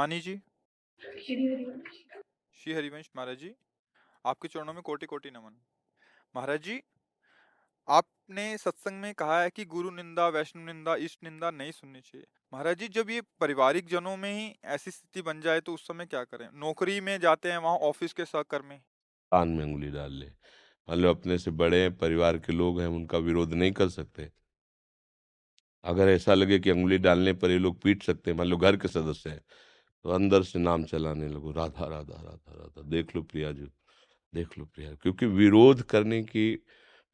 हिमानी जी? श्री हरिवंश महाराज जी। आपके चरणों में कोटि कोटि नमन। महाराज जी आपने सत्संग में कहा है कि गुरु निंदा वैष्णव निंदा इष्ट निंदा नहीं सुननी चाहिए। महाराज जी जब ये पारिवारिक जनों में ही ऐसी स्थिति बन जाए तो उस समय क्या करें? नौकरी में जाते हैं वहाँ ऑफ़िस के सहकर्मी। कान में उंगली डाल ले। मान लो अपने से बड़े हैं परिवार के लोग हैं उनका विरोध नहीं कर सकते। अगर ऐसा लगे कि उंगली डालने पर ये लोग पीट सकते हैं मान लो घर के सदस्य हैं तो अंदर से नाम चलाने लगो, राधा राधा राधा राधा। देख लो प्रिया जी, देख लो प्रिया। क्योंकि विरोध करने की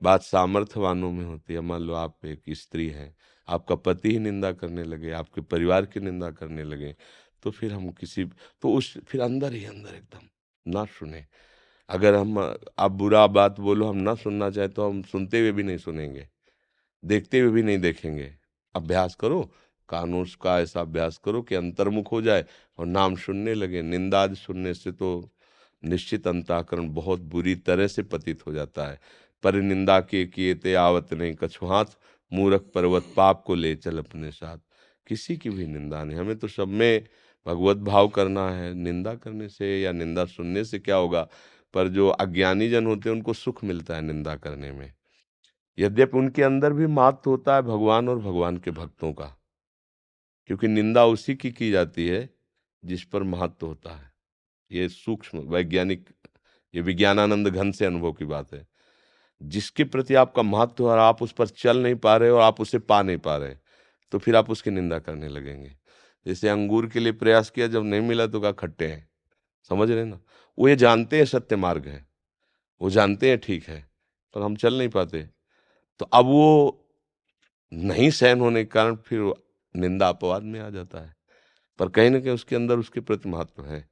बात सामर्थ्यवानों में होती है। मान लो आप एक स्त्री हैं, आपका पति ही निंदा करने लगे, आपके परिवार की निंदा करने लगे तो फिर हम किसी तो उस, फिर अंदर ही अंदर एकदम ना सुने। अगर हम, आप बुरा बात बोलो, हम ना सुनना चाहे तो हम सुनते हुए भी नहीं सुनेंगे, देखते हुए भी नहीं देखेंगे। अभ्यास करो कानून का ऐसा अभ्यास करो कि अंतर्मुख हो जाए और नाम सुनने लगे। निंदा सुनने से तो निश्चित अंताकरण बहुत बुरी तरह से पतित हो जाता है। पर निंदा के किए ते आवत नहीं कछुहाथ मूरख पर्वत पाप को ले चल अपने साथ। किसी की भी निंदा नहीं। हमें तो सब में भगवत भाव करना है। निंदा करने से या निंदा सुनने से क्या होगा? पर जो अज्ञानी जन होते हैं, उनको सुख मिलता है निंदा करने में। यद्यपि उनके अंदर भी मात होता है भगवान और भगवान के भक्तों का। क्योंकि निंदा उसी की की जाती है जिस पर महत्व होता है। ये सूक्ष्म वैज्ञानिक, ये विज्ञानानंद घन से अनुभव की बात है। जिसके प्रति आपका महत्व और आप उस पर चल नहीं पा रहे और आप उसे पा नहीं पा रहे तो फिर आप उसकी निंदा करने लगेंगे। जैसे अंगूर के लिए प्रयास किया, जब नहीं मिला तो कहा, खट्टे हैं। समझ रहे ना? वो ये जानते हैं सत्य मार्ग है। वो जानते हैं ठीक है, पर हम चल नहीं पाते। तो अब वो नहीं सहन होने के कारण फिर निंदा अपवाद में आ जाता है, पर कहीं ना कहीं उसके अंदर उसके प्रति महत्व है।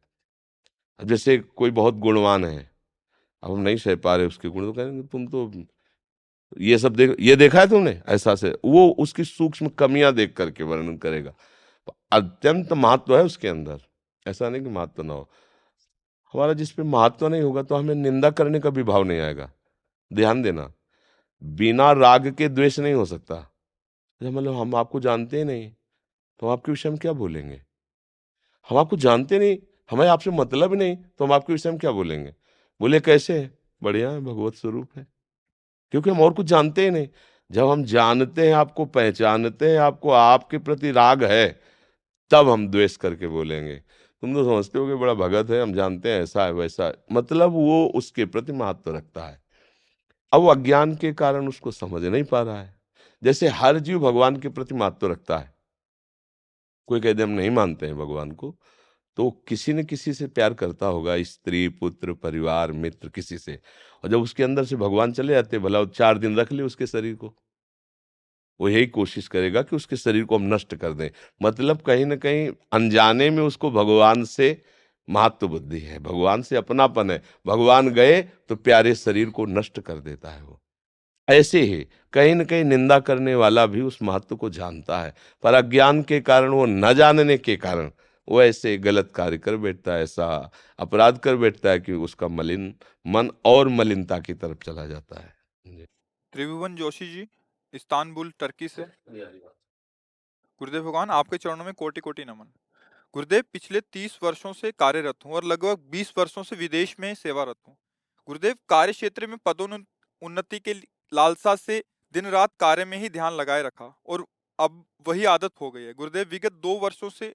अब जैसे कोई बहुत गुणवान है, अब हम नहीं सह पा रहे उसके गुण तो कहेंगे, तुम तो ये सब देख, ये देखा है तुमने? ऐसा से, वो उसकी सूक्ष्म कमियाँ देख करके वर्णन करेगा। अत्यंत महत्व है उसके अंदर। ऐसा नहीं कि महत्व ना हो। हमारा जिस पे महत्व नहीं होगा तो हमें निंदा करने का भी भाव नहीं आएगा। ध्यान देना, बिना राग के द्वेष नहीं हो सकता। मतलब हम आपको जानते ही नहीं तो आपके विषय में क्या बोलेंगे? हम आपको जानते नहीं, हमें आपसे मतलब ही नहीं तो हम आपके विषय में क्या बोलेंगे? बोले, कैसे बढ़िया है, भगवत स्वरूप है। क्योंकि हम और कुछ जानते ही नहीं। जब हम जानते हैं, आपको पहचानते हैं, आपको आपके प्रति राग है, तब हम द्वेष करके बोलेंगे। तुम तो समझते हो कि बड़ा भगत है, हम जानते हैं, ऐसा है, वैसा है। मतलब वो उसके प्रति महत्व रखता है। अब वो अज्ञान के कारण उसको समझ नहीं पा रहा है। जैसे हर जीव भगवान के प्रति महत्व रखता है। कोई कहते हम नहीं मानते हैं भगवान को तो किसी न किसी से प्यार करता होगा, स्त्री, पुत्र, परिवार, मित्र, किसी से। और जब उसके अंदर से भगवान चले जाते, भला वो चार दिन रख ले उसके शरीर को। वो यही कोशिश करेगा कि उसके शरीर को हम नष्ट कर दें। मतलब कहीं ना कहीं अनजाने में उसको भगवान से महत्व बुद्धि है, भगवान से अपनापन है। भगवान गए तो प्यारे शरीर को नष्ट कर देता है वो। ऐसे ही कहीं न कहीं निंदा करने वाला भी उस महत्व को जानता है पर अज्ञान के कारण वो न जानने के कारण वो ऐसे गलत कार्य कर बैठता है ऐसा अपराध कर बैठता है कि उसका मलिन मन और मलिनता की तरफ़ चला जाता है। त्रिभुवन जोशी जी इस्तानबुल टर्की से। गुरुदेव भगवान आपके चरणों में कोटि कोटि नमन। गुरुदेव पिछले तीस वर्षों से कार्यरत हूँ और लगभग बीस वर्षों से विदेश में सेवारत हूँ। गुरुदेव कार्य क्षेत्र में पदोन्नति के लालसा से दिन रात कार्य में ही ध्यान लगाए रखा और अब वही आदत हो गई है। गुरुदेव, विगत दो वर्षों से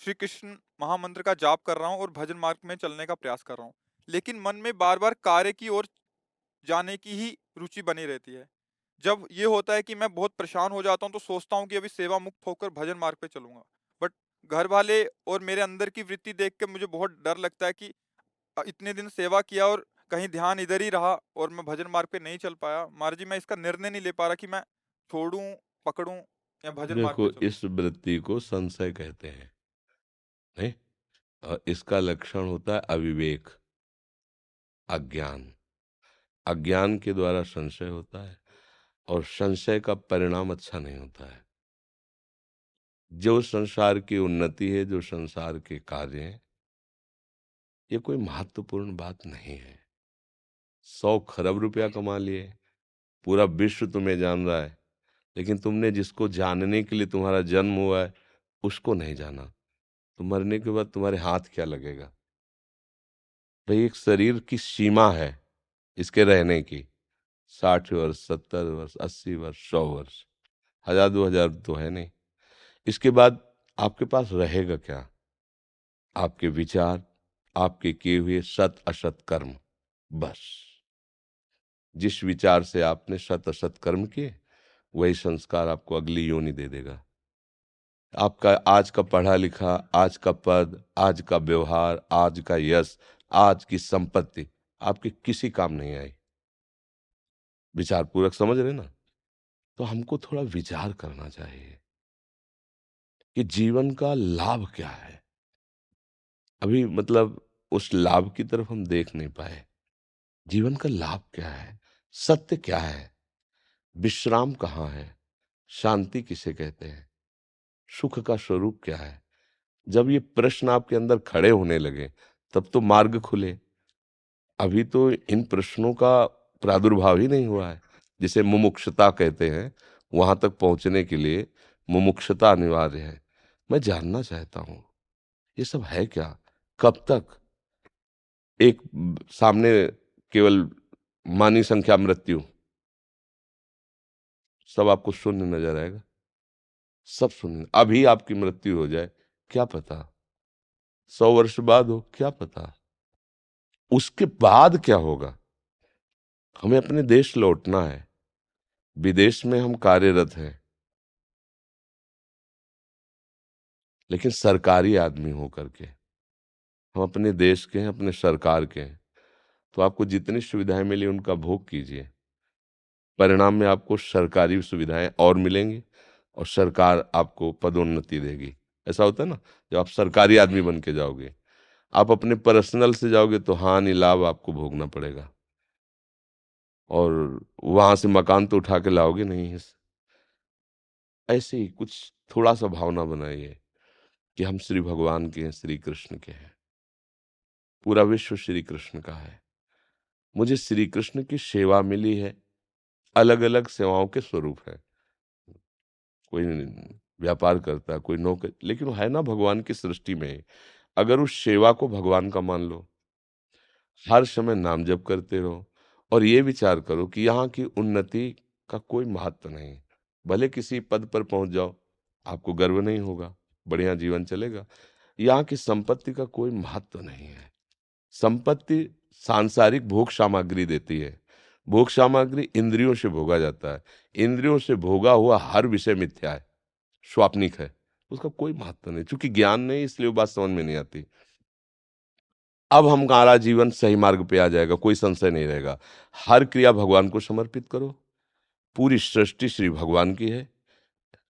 श्री कृष्ण महामंत्र का जाप कर रहा हूँ और भजन मार्ग में चलने का प्रयास कर रहा हूँ, लेकिन मन में बार बार कार्य की ओर जाने की ही रुचि बनी रहती है। जब ये होता है कि मैं बहुत परेशान हो जाता हूँ तो सोचता हूँ कि अभी सेवा मुक्त होकर भजन मार्ग पे चलूँगा। बट घर वाले और मेरे अंदर की वृत्ति देख के मुझे बहुत डर लगता है कि इतने दिन सेवा किया और कहीं ध्यान इधर ही रहा और मैं भजन मार्ग पे नहीं चल पाया। महाराज जी मैं इसका निर्णय नहीं ले पा रहा कि मैं छोड़ू पकड़ू या भजन मार्ग देखो पे इस वृत्ति को संशय कहते हैं नहीं? और इसका लक्षण होता है अविवेक अज्ञान। अज्ञान के द्वारा संशय होता है और संशय का परिणाम अच्छा नहीं होता है। जो संसार की उन्नति है जो संसार के कार्य हैं ये कोई महत्वपूर्ण बात नहीं है। सौ खरब रुपया कमा लिए। पूरा विश्व तुम्हें जान रहा है, लेकिन तुमने जिसको जानने के लिए तुम्हारा जन्म हुआ है, उसको नहीं जाना। तो मरने के बाद तुम्हारे हाथ क्या लगेगा? भाई, एक शरीर की सीमा है इसके रहने की। साठ वर्ष, सत्तर वर्ष, अस्सी वर्ष, सौ वर्ष, हज़ार, दो हज़ार तो है नहीं। इसके बाद आपके पास रहेगा क्या? आपके विचार, आपके किए हुए सत असत कर्म, बस। जिस विचार से आपने सत असत कर्म किए, वही संस्कार आपको अगली योनि दे देगा। आपका आज का पढ़ा लिखा, आज का पद, आज का व्यवहार, आज का यश, आज की संपत्ति, आपके किसी काम नहीं आई। विचार पूर्वक समझ रहे ना? तो हमको थोड़ा विचार करना चाहिए कि जीवन का लाभ क्या है? अभी मतलब उस लाभ की तरफ़ हम देख नहीं पाए। जीवन का लाभ क्या है? सत्य क्या है? विश्राम कहाँ है? शांति किसे कहते हैं? सुख का स्वरूप क्या है? जब ये प्रश्न आपके अंदर खड़े होने लगे, तब तो मार्ग खुले। अभी तो इन प्रश्नों का प्रादुर्भाव ही नहीं हुआ है। जिसे मुमुक्षता कहते हैं, वहाँ तक पहुँचने के लिए मुमुक्षता अनिवार्य है। मैं जानना चाहता हूँ, ये सब है क्या? कब तक? एक सामने केवल मानी संख्या, मृत्यु। सब आपको शून्य नज़र आएगा। सब शून्य। अभी आपकी मृत्यु हो जाए, क्या पता? सौ वर्ष बाद हो, क्या पता? उसके बाद क्या होगा? हमें अपने देश लौटना है। विदेश में हम कार्यरत हैं। लेकिन सरकारी आदमी होकर के। हम अपने देश के हैं, अपने सरकार के हैं। तो आपको जितनी सुविधाएँ मिली उनका भोग कीजिए। परिणाम में आपको सरकारी सुविधाएँ और मिलेंगी और सरकार आपको पदोन्नति देगी। ऐसा होता है ना? जब आप सरकारी आदमी बन के जाओगे, आप अपने पर्सनल से जाओगे तो हानि लाभ आपको भोगना पड़ेगा। और वहाँ से मकान तो उठा के लाओगे नहीं है। ऐसे ही कुछ थोड़ा सा भावना बनाइए कि हम श्री भगवान के हैं, श्री कृष्ण के हैं। पूरा विश्व श्री कृष्ण का है। मुझे श्री कृष्ण की सेवा मिली है। अलग अलग सेवाओं के स्वरूप है। कोई व्यापार करता, कोई नौकर, लेकिन है ना भगवान की सृष्टि में। अगर उस सेवा को भगवान का मान लो, हर समय नाम जप करते रहो और ये विचार करो कि यहाँ की उन्नति का कोई महत्व नहीं। भले किसी पद पर पहुँच जाओ, आपको गर्व नहीं होगा, बढ़िया जीवन चलेगा। यहाँ की संपत्ति का कोई महत्व नहीं है। संपत्ति सांसारिक भोग सामग्री देती है। भोग सामग्री इंद्रियों से भोगा जाता है। इंद्रियों से भोगा हुआ हर विषय मिथ्या है, स्वाप्निक है, उसका कोई महत्व नहीं, चूँकि ज्ञान नहीं, इसलिए बात समझ में नहीं आती। अब हमारा जीवन सही मार्ग पे आ जाएगा, कोई संशय नहीं रहेगा। हर क्रिया भगवान को समर्पित करो। पूरी सृष्टि श्री भगवान की है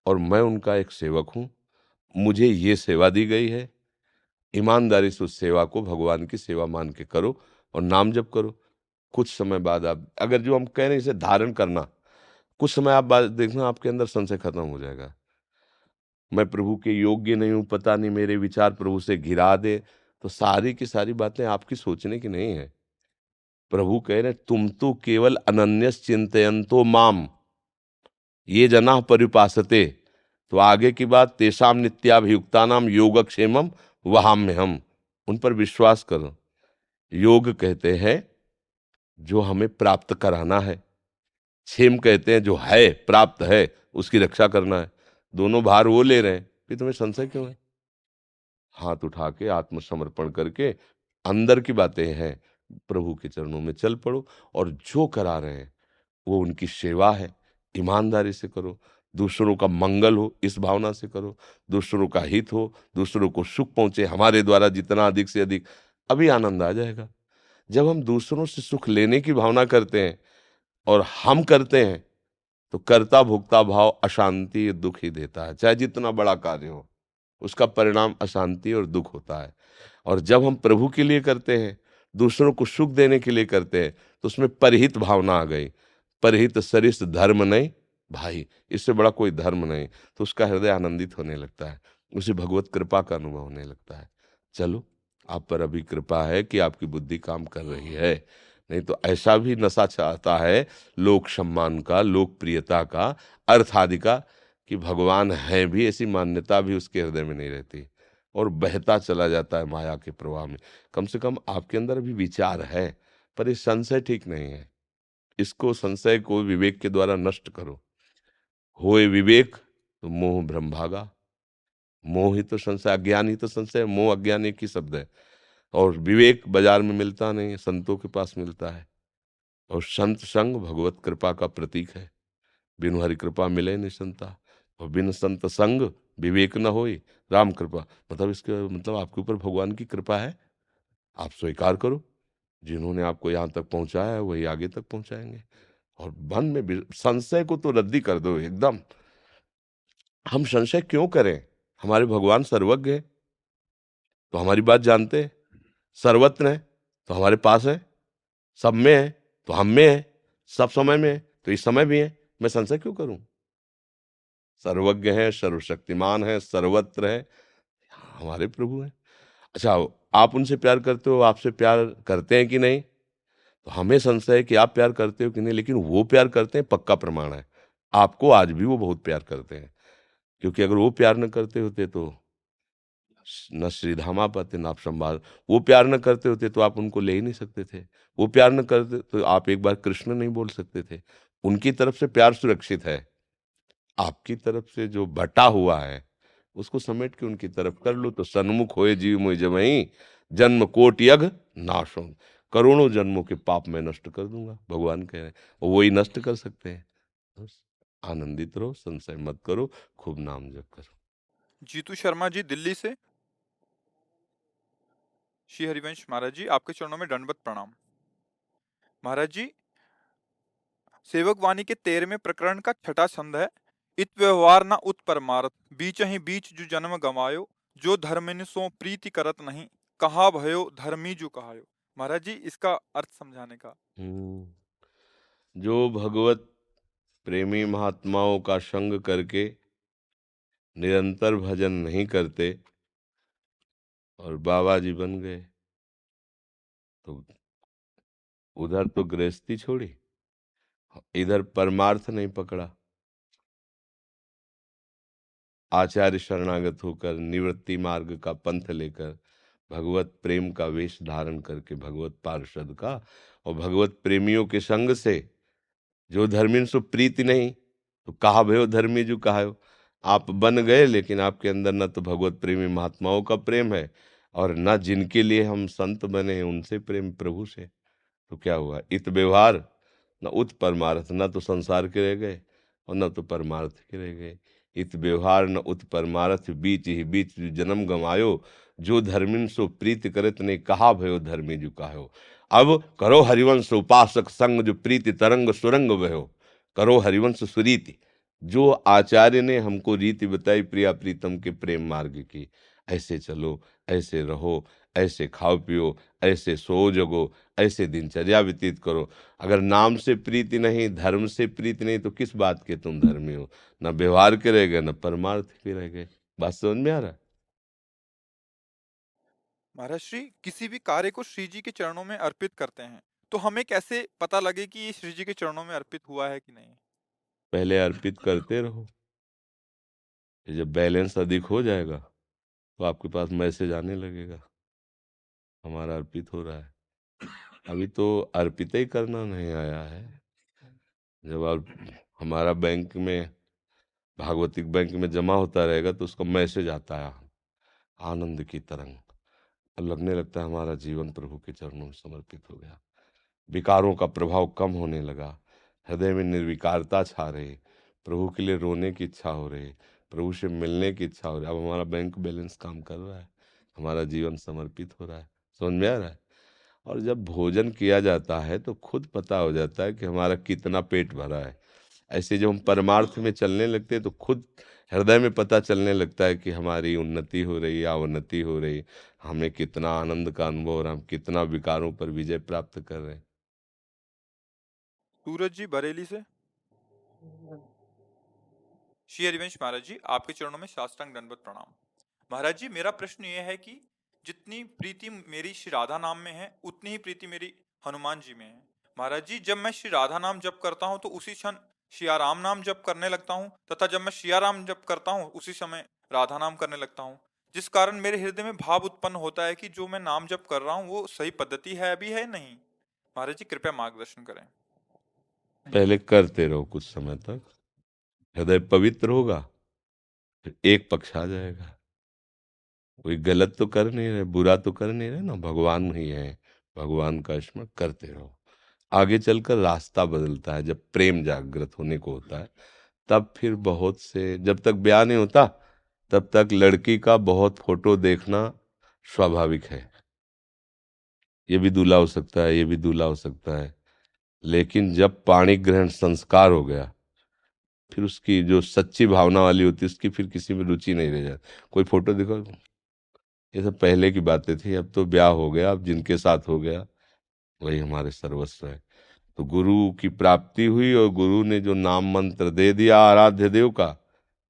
और मैं उनका एक सेवक हूँ। मुझे ये सेवा दी गई है। ईमानदारी से उस सेवा को भगवान की सेवा मान के करो। और नाम जप करो। कुछ समय बाद आप, अगर जो हम कह रहे हैं इसे धारण करना, कुछ समय आप बात देखना आपके अंदर संशय खत्म हो जाएगा। मैं प्रभु के योग्य नहीं हूँ, पता नहीं मेरे विचार प्रभु से घिरा दे तो सारी की सारी बातें आपकी सोचने की नहीं है। प्रभु कह रहे तुम तो केवल अनन्य चिंतयंतो माम। ये जना परिपासते। तो आगे की बात तेसाम नित्याभियुक्ता नाम योगक्षेमम वहाँ में हम। उन पर विश्वास करो। योग कहते हैं, जो हमें प्राप्त कराना है। क्षेम कहते हैं, जो है, प्राप्त है, उसकी रक्षा करना है। दोनों भार वो ले रहे हैं फिर तुम्हें संशय क्यों है? हाथ उठा के आत्मसमर्पण करके अंदर की बातें हैं, प्रभु के चरणों में चल पड़ो और जो करा रहे हैं, वो उनकी सेवा है। ईमानदारी से करो, दूसरों का मंगल हो, इस भावना से करो। दूसरों का हित हो, दूसरों को सुख पहुँचे, हमारे द्वारा जितना अधिक से अधिक अभी आनंद आ जाएगा। जब हम दूसरों से सुख लेने की भावना करते हैं और हम करते हैं तो कर्ता भोक्ता भाव अशांति दुख ही देता है। चाहे जितना बड़ा कार्य हो, उसका परिणाम अशांति और दुख होता है। और जब हम प्रभु के लिए करते हैं, दूसरों को सुख देने के लिए करते हैं तो उसमें परहित भावना आ गई। परहित सरिस धर्म नहीं, भाई, इससे बड़ा कोई धर्म नहीं तो उसका हृदय आनंदित होने लगता है। उसे भगवत कृपा का अनुभव होने लगता है। चलो आप पर अभी कृपा है कि आपकी बुद्धि काम कर रही है। नहीं तो ऐसा भी नशा चाहता है लोक सम्मान का लोकप्रियता का, अर्थ आदि का, कि भगवान है भी, ऐसी मान्यता भी उसके हृदय में नहीं रहती। और बहता चला जाता है माया के प्रवाह में। कम से कम आपके अंदर भी विचार है, पर ये संशय ठीक नहीं है। इसको संशय को विवेक के द्वारा नष्ट करो। होए विवेक तो मोह भ्रम भागा मोह ही तो संशय, अज्ञान ही तो संशय, मोह अज्ञान एक ही शब्द है। और विवेक बाज़ार में मिलता नहीं, संतों के पास मिलता है। और संत संग भगवत कृपा का प्रतीक है। बिनु हरि कृपा मिले नहीं संता। और बिन संत संग विवेक न हो राम कृपा। मतलब इसके मतलब आपके ऊपर भगवान की कृपा है। आप स्वीकार करो। जिन्होंने आपको यहाँ तक पहुँचाया है, वही आगे तक पहुँचाएँगे। और मन में संशय को तो रद्दी कर दो एकदम। हम संशय क्यों करें? हमारे भगवान सर्वज्ञ है। तो हमारी बात जानते हैं। सर्वत्र है तो हमारे पास है। सब में है तो हम में है। सब समय में है तो इस समय भी है। मैं संशय क्यों करूँ? सर्वज्ञ है, सर्वशक्तिमान है, सर्वत्र है। हमारे प्रभु हैं। अच्छा आप उनसे प्यार करते हो, आपसे प्यार करते हैं कि नहीं? तो हमें संशय है कि आप प्यार करते हो कि नहीं, लेकिन वो प्यार करते हैं, पक्का प्रमाण है। आपको आज भी वो बहुत प्यार करते हैं। क्योंकि अगर वो प्यार न करते होते तो न श्रीधामापति ना आप संभाल वो प्यार न करते होते तो आप उनको ले ही नहीं सकते थे। वो प्यार न करते तो आप एक बार कृष्ण नहीं बोल सकते थे। उनकी तरफ़ से प्यार सुरक्षित है। आपकी तरफ़ से जो बटा हुआ है उसको समेट के उनकी तरफ़ कर लो तो सन्मुख होए जीव मुझे वही जन्म कोट यज्ञ नाश हो करोड़ों जन्मों के पाप मैं नष्ट कर दूँगा भगवान कह रहे हैं। वही नष्ट कर सकते हैं। आनंदित रहो संशय मत करो खूब नाम जप करो। जीतू शर्मा जी दिल्ली से। श्री हरिवंश महाराज जी आपके चरणों में दंडवत प्रणाम। महाराज जी सेवक वाणी के तेरहवें प्रकरण का छठा छंद है। इत व्यवहार न उत परमारथ बीच ही बीच जो जन्म गवायो जो धर्म सो प्रीति करत नहीं कहा भयो धर्मी जो कहायो। महाराज जी इसका अर्थ समझाने का। हम्म। जो भगवत प्रेमी महात्माओं का संग करके निरंतर भजन नहीं करते और बाबा जी बन गए। तो उधर तो गृहस्थी छोड़ी, इधर परमार्थ नहीं पकड़ा। आचार्य शरणागत होकर निवृत्ति मार्ग का पंथ लेकर भगवत प्रेम का वेश धारण करके, भगवत पार्षद का और भगवत प्रेमियों के संग से जो धर्मी सो प्रीति नहीं तो कहा भयो धर्मी जो कहा हो। आप बन गए, लेकिन आपके अंदर न तो भगवत प्रेमी महात्माओं का प्रेम है, और न जिनके लिए हम संत बने हैं, उनसे प्रेम प्रभु से। तो क्या हुआ? इत व्यवहार, न उत परमार्थ, न तो संसार के रह गए, और न तो परमार्थ के रह गए। इत व्यवहार, न उत परमार्थ, बीच ही बीच जन्म गमायो जो धर्मिन सो प्रीत करत ने कहा भयो धर्मी जो कहो अब करो हरिवंश उपासक संग जो प्रीति तरंग सुरंग भयो करो हरिवंश सुरीति। जो आचार्य ने हमको रीति बताई प्रिया प्रीतम के प्रेम मार्ग की, ऐसे चलो, ऐसे रहो, ऐसे खाओ पियो, ऐसे सो जगो, ऐसे दिनचर्या व्यतीत करो। अगर नाम से प्रीति नहीं, धर्म से प्रीति नहीं तो किस बात के तुम धर्मी हो? न व्यवहार के रह गए, न परमार्थ के रह गए। बात समझ में आ रहा महाराज, श्री किसी भी कार्य को श्री जी के चरणों में अर्पित करते हैं तो हमें कैसे पता लगे कि ये श्री जी के चरणों में अर्पित हुआ है कि नहीं? पहले अर्पित करते रहो। जब बैलेंस अधिक हो जाएगा तो आपके पास मैसेज आने लगेगा, हमारा अर्पित हो रहा है। अभी तो अर्पित ही करना नहीं आया है। जब आप हमारा बैंक में, भागवतिक बैंक में जमा होता रहेगा तो उसका मैसेज आता है, आनंद की तरंग। लगने लगता है हमारा जीवन प्रभु के चरणों में समर्पित हो गया। विकारों का प्रभाव कम होने लगा। हृदय में निर्विकारता छा रही। प्रभु के लिए रोने की इच्छा हो रही। प्रभु से मिलने की इच्छा हो रही। अब हमारा बैंक बैलेंस काम कर रहा है। हमारा जीवन समर्पित हो रहा है। समझ में आ रहा है? और जब भोजन किया जाता है तो खुद पता हो जाता है कि हमारा कितना पेट भरा है। ऐसे जब हम परमार्थ में चलने लगते हैं तो खुद हृदय में पता चलने लगता है कि हमारी उन्नति हो रही या अवनति हो रही। हमें कितना आनंद का अनुभव हो रहा हम कितना विकारों पर विजय प्राप्त कर रहे हैं। सूरज जी, बरेली से। श्री हरिवंश महाराज जी, आपके चरणों में शास्त्रांग दंडवत प्रणाम। महाराज जी, मेरा प्रश्न यह है कि जितनी प्रीति मेरी श्री राधा नाम में है, उतनी ही प्रीति मेरी हनुमान जी में है। महाराज जी, जब मैं श्री राधा नाम जप करता हूँ तो उसी क्षण शियाराम नाम जप करने लगता हूँ, तथा जब मैं शियाराम जप करता हूँ, उसी समय राधा नाम करने लगता हूँ। जिस कारण मेरे हृदय में भाव उत्पन्न होता है कि जो मैं नाम जप कर रहा हूँ, वो सही पद्धति है अभी है नहीं। महाराज जी, कृपया मार्गदर्शन करें। पहले करते रहो कुछ समय तक। हृदय पवित्र होगा, फिर एक पक्ष आ जाएगा। कोई गलत तो कर नहीं रहे, बुरा तो कर नहीं रहे ना, भगवान ही है। भगवान का स्मरण करते रहो। आगे चलकर रास्ता बदलता है, जब प्रेम जागृत होने को होता है, तब फिर बहुत से, जब तक ब्याह नहीं होता, तब तक लड़की का बहुत फ़ोटो देखना स्वाभाविक है। ये भी दूल्हा हो सकता है, ये भी दूल्हा हो सकता है, लेकिन जब पाणी ग्रहण संस्कार हो गया, फिर उसकी जो सच्ची भावना वाली होती है, उसकी फिर किसी में रुचि नहीं रह जाती। कोई फ़ोटो देखो ये सब पहले की बातें थी, अब तो ब्याह हो गया, अब जिनके साथ हो गया वही हमारे सर्वस्व है। तो गुरु की प्राप्ति हुई और गुरु ने जो नाम मंत्र दे दिया आराध्य देव का,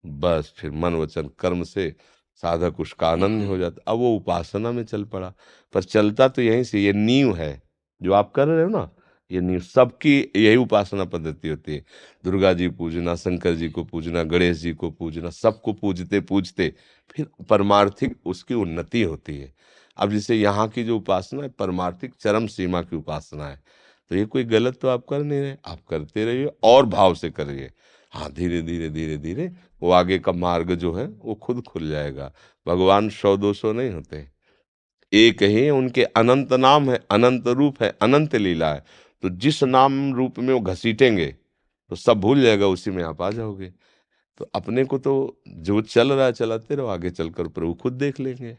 बस फिर मन वचन कर्म से साधक उसका आनंद हो जाता। अब वो उपासना में चल पड़ा। पर चलता तो यहीं से, ये नींव है, जो आप कर रहे हो ना, ये नींव सबकी यही उपासना पद्धति होती है। दुर्गा जी पूजना, शंकर जी को पूजना, गणेश जी को पूजना, सबको पूजते पूजते फिर परमार्थिक उसकी उन्नति होती है। अब जैसे यहाँ की जो उपासना है, परमार्थिक चरम सीमा की उपासना है। तो ये कोई गलत तो आप कर नहीं रहे, आप करते रहिए और भाव से करिए। हाँ धीरे धीरे धीरे धीरे वो आगे का मार्ग जो है, वो खुद खुल जाएगा। भगवान सौ दो सौ नहीं होते। एक ही उनके अनंत नाम है, अनंत रूप है, अनंत लीला है। तो जिस नाम रूप में वो घसीटेंगे तो सब भूल जाएगा, उसी में आप आ जाओगे। तो अपने को तो जो चल रहा है, चलाते रहो, आगे चलकर प्रभु खुद देख लेंगे।